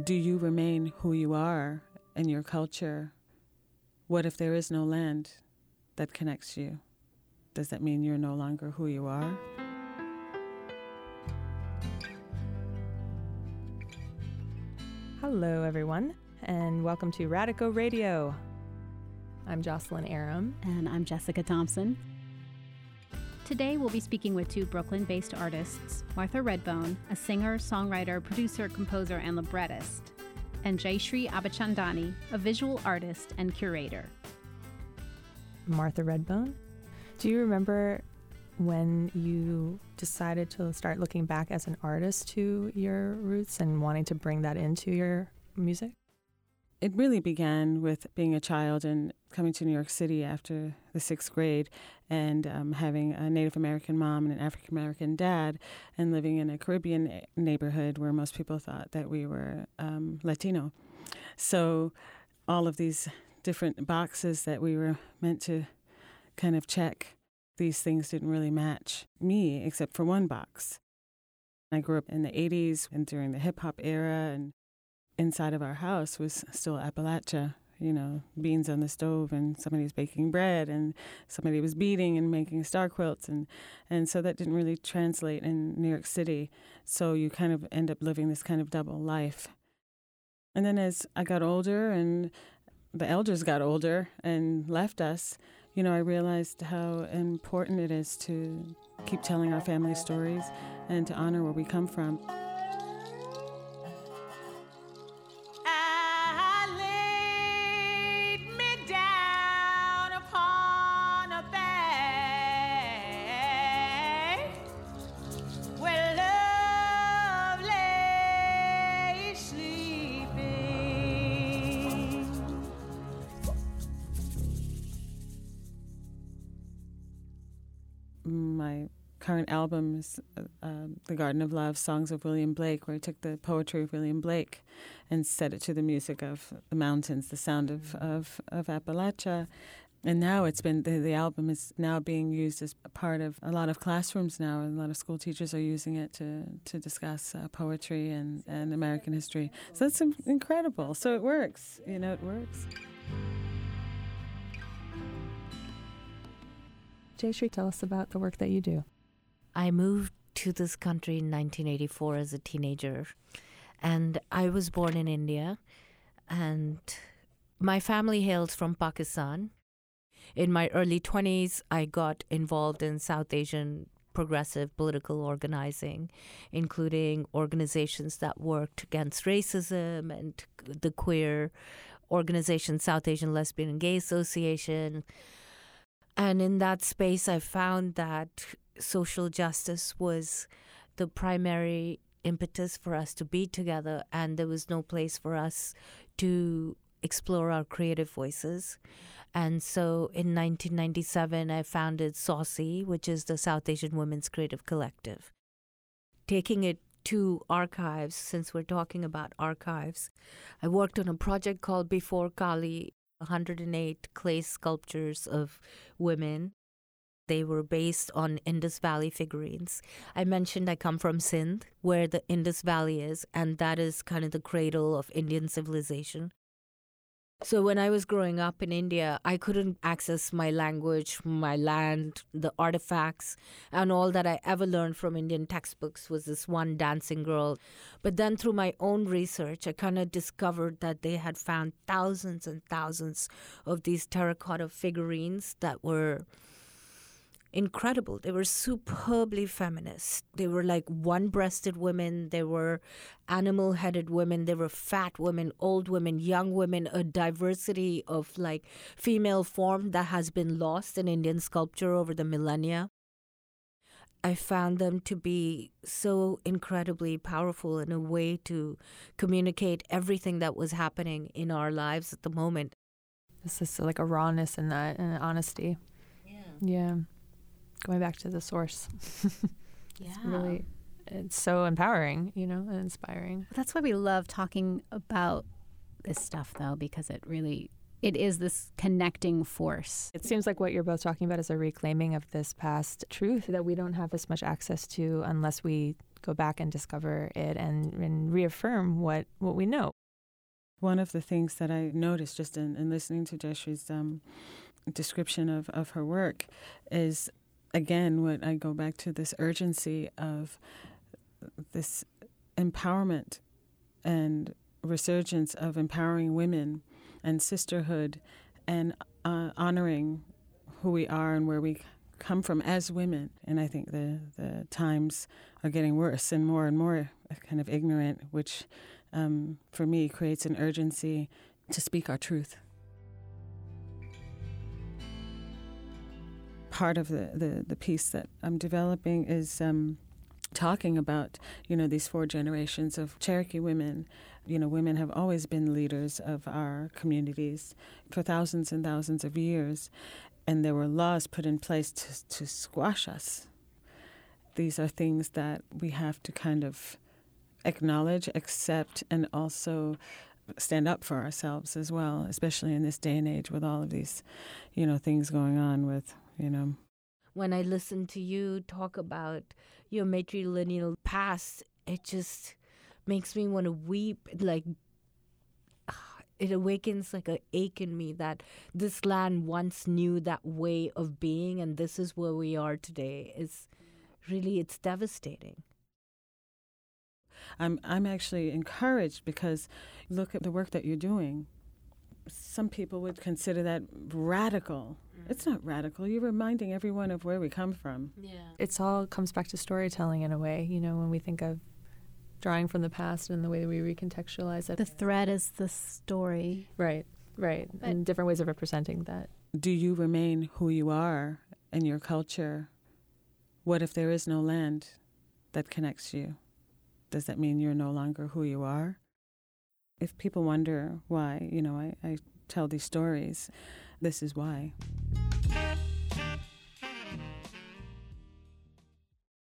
do you remain who you are in your culture? What if there is no land that connects you? Does that mean you're no longer who you are? Hello, everyone, and welcome to Radico Radio. I'm Jocelyn Aram. And I'm Jessica Thompson. Today, we'll be speaking with two Brooklyn based artists Martha Redbone, a singer, songwriter, producer, composer, and librettist, and Jaishri Abichandani, a visual artist and curator. Martha Redbone. Do you remember when you decided to start looking back as an artist to your roots and wanting to bring that into your music? It really began with being a child and coming to New York City after the sixth grade and um, having a Native American mom and an African American dad and living in a Caribbean neighborhood where most people thought that we were um, Latino. So all of these different boxes that we were meant to kind of check, these things didn't really match me except for one box. I grew up in the 80s and during the hip hop era and inside of our house was still Appalachia, you know, beans on the stove and somebody was baking bread and somebody was beading and making star quilts and and so that didn't really translate in New York City. So you kind of end up living this kind of double life. And then as I got older and the elders got older and left us, you know, I realized how important it is to keep telling our family stories and to honor where we come from. Current album is uh, uh, The Garden of Love, Songs of William Blake, where I took the poetry of William Blake and set it to the music of the mountains, the sound of, of, of Appalachia. And now it's been, the, the album is now being used as part of a lot of classrooms now. And a lot of school teachers are using it to, to discuss uh, poetry and, and American history. So that's incredible. So it works, you know, it works. Jaishri, tell us about the work that you do. I moved to this country in 1984 as a teenager, and I was born in India, and my family hails from Pakistan. In my early 20s, I got involved in South Asian progressive political organizing, including organizations that worked against racism and the queer organization, South Asian Lesbian and Gay Association, and in that space, I found that social justice was the primary impetus for us to be together, and there was no place for us to explore our creative voices. And so in 1997, I founded SAWCC, which is the South Asian Women's Creative Collective. Taking it to archives, since we're talking about archives, I worked on a project called Before Kali 108 clay sculptures of women. They were based on Indus Valley figurines. I mentioned I come from Sindh, where the Indus Valley is, and that is kind of the cradle of Indian civilization. So when I was growing up in India, I couldn't access my language, my land, the artifacts, and all that I ever learned from Indian textbooks was this one dancing girl. But then through my own research, I kind of discovered that they had found thousands and thousands of these terracotta figurines that were incredible. They were superbly feminist. They were like one breasted women, they were animal headed women, they were fat women, old women, young women, a diversity of like female form that has been lost in Indian sculpture over the millennia. I found them to be so incredibly powerful in a way to communicate everything that was happening in our lives at the moment. This is like a rawness in that uh, and honesty. Yeah. Yeah going back to the source. yeah. It's really it's so empowering, you know, and inspiring. That's why we love talking about this stuff though because it really it is this connecting force. It seems like what you're both talking about is a reclaiming of this past truth that we don't have as much access to unless we go back and discover it and, and reaffirm what, what we know. One of the things that I noticed just in, in listening to Jaishri's um, description of, of her work is, again, what I go back to this urgency of this empowerment and resurgence of empowering women and sisterhood and uh, honoring who we are and where we come from as women. And I think the, the times are getting worse and more and more kind of ignorant, which um, for me creates an urgency to speak our truth. Part of the, the, the piece that I'm developing is um, talking about, you know, these four generations of Cherokee women. You know, women have always been leaders of our communities for thousands and thousands of years, and there were laws put in place to, to squash us. These are things that we have to kind of acknowledge, accept, and also stand up for ourselves as well, especially in this day and age with all of these, you know, things going on with, you know. When I listen to you talk about your matrilineal past, it just makes me want to weep. Like, it awakens like a ache in me that this land once knew that way of being, and this is where we are today. It's really, it's devastating. I'm I'm actually encouraged because look at the work that you're doing. Some people would consider that radical. Mm. It's not radical. You're reminding everyone of where we come from. Yeah. It's all comes back to storytelling in a way, you know, when we think of drawing from the past and the way that we recontextualize it. The thread is the story. Right. Right. But and different ways of representing that. Do you remain who you are in your culture? What if there is no land that connects you? Does that mean you're no longer who you are? If people wonder why, you know, I, I tell these stories, this is why.